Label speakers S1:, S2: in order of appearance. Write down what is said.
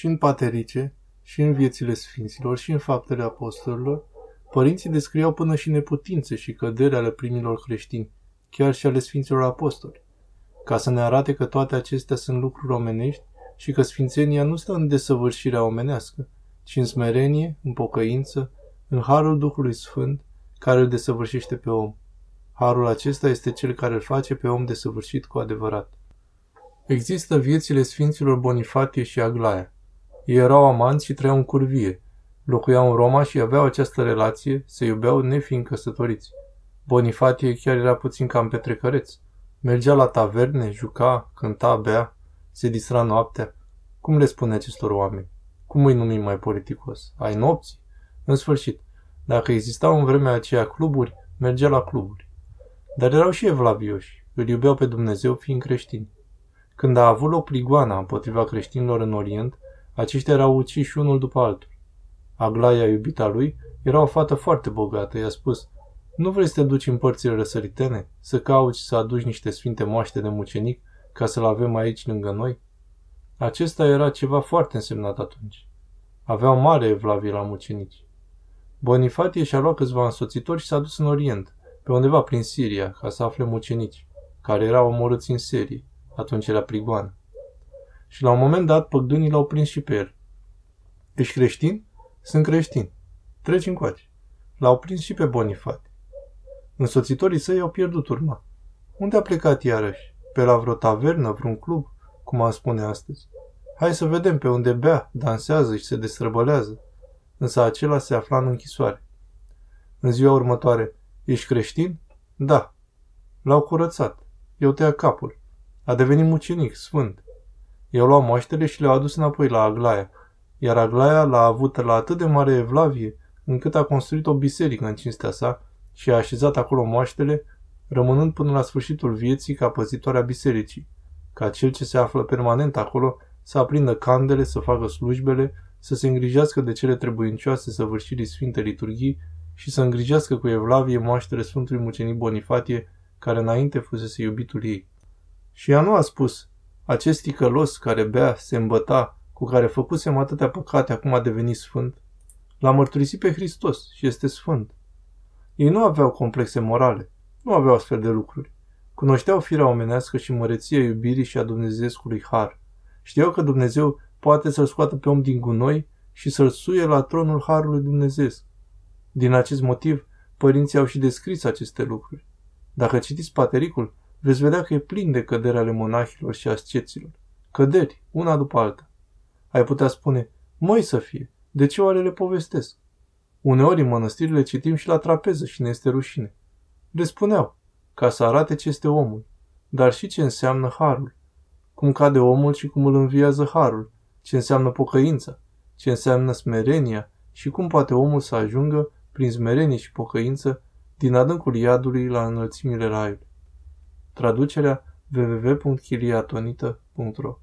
S1: Și în paterice, și în viețile sfinților, și în faptele apostolilor, părinții descriau până și neputințe și cădere ale primilor creștini, chiar și ale sfinților apostoli, ca să ne arate că toate acestea sunt lucruri omenești și că sfințenia nu stă în desăvârșirea omenească, ci în smerenie, în pocăință, în harul Duhului Sfânt, care îl desăvârșește pe om. Harul acesta este cel care îl face pe om desăvârșit cu adevărat. Există viețile Sfinților Bonifatie și Aglaia. Ei erau amanți și trăiau în curvie. Locuiau în Roma și aveau această relație, se iubeau nefiind căsătoriți. Bonifatie chiar era puțin cam petrecăreț. Mergea la taverne, juca, cânta, bea, se distra noaptea. Cum le spune acestor oameni? Cum îi numim mai politicos? Ai nopți? În sfârșit, dacă existau în vremea aceea cluburi, mergea la cluburi. Dar erau și evlavioși, îl iubeau pe Dumnezeu fiind creștini. Când a avut loc prigoana împotriva creștinilor în Orient, aceștia erau uciși unul după altul. Aglaia, iubita lui, era o fată foarte bogată, i-a spus, nu vrei să te duci în părțile răsăritene, să cauți să aduci niște sfinte moaște de mucenic ca să-l avem aici lângă noi? Acesta era ceva foarte însemnat atunci. Aveau mare evlavie la mucenici. Bonifatie și-a luat câțiva însoțitori și s-a dus în Orient, pe undeva prin Siria, ca să afle mucenici, care erau omorâți în serie. Atunci era prigoană. Și la un moment dat, păgdunii l-au prins și pe el. Ești creștin? Sunt creștin. Treci încoace. L-au prins și pe Bonifatie. Însoțitorii săi au pierdut urma. Unde a plecat iarăși? Pe la vreo tavernă, vreun club, cum am spune astăzi? Hai să vedem pe unde bea, dansează și se destrăbălează. Însă acela se afla în închisoare. În ziua următoare, ești creștin? Da. L-au curățat. Eu tăia capul. A devenit mucenic, sfânt. I-au luat moaștele și le-au adus înapoi la Aglaia, iar Aglaia l-a avut la atât de mare evlavie, încât a construit o biserică în cinstea sa și a așezat acolo moaștele, rămânând până la sfârșitul vieții ca păzitoarea bisericii, ca cel ce se află permanent acolo să aprindă candele, să facă slujbele, să se îngrijească de cele trebuincioase săvârșirii Sfinte Liturghii și să îngrijească cu evlavie moaștele Sfântului Mucenic Bonifatie, care înainte fusese iubitul ei. Și ea nu a spus, acest ticălos care bea, se îmbăta, cu care făcusem atâtea păcate, acum a devenit sfânt. L-a mărturisit pe Hristos și este sfânt. Ei nu aveau complexe morale, nu aveau astfel de lucruri. Cunoșteau firea omenească și măreția iubirii și a Dumnezeescului har. Știau că Dumnezeu poate să-l scoată pe om din gunoi și să-l suie la tronul harului Dumnezeu. Din acest motiv, părinții au și descris aceste lucruri. Dacă citiți patericul, veți vedea că e plin de căderi ale monahilor și asceților. Căderi, una după alta. Ai putea spune, măi să fie, de ce oare le povestesc? Uneori în mănăstirile citim și la trapeză și ne este rușine. Le spuneau, ca să arate ce este omul, dar și ce înseamnă harul. Cum cade omul și cum îl înviază harul, ce înseamnă pocăința, ce înseamnă smerenia și cum poate omul să ajungă, prin smerenie și pocăință, din adâncul iadului la înălțimile raiului. Traducerea www.chiliatonita.ro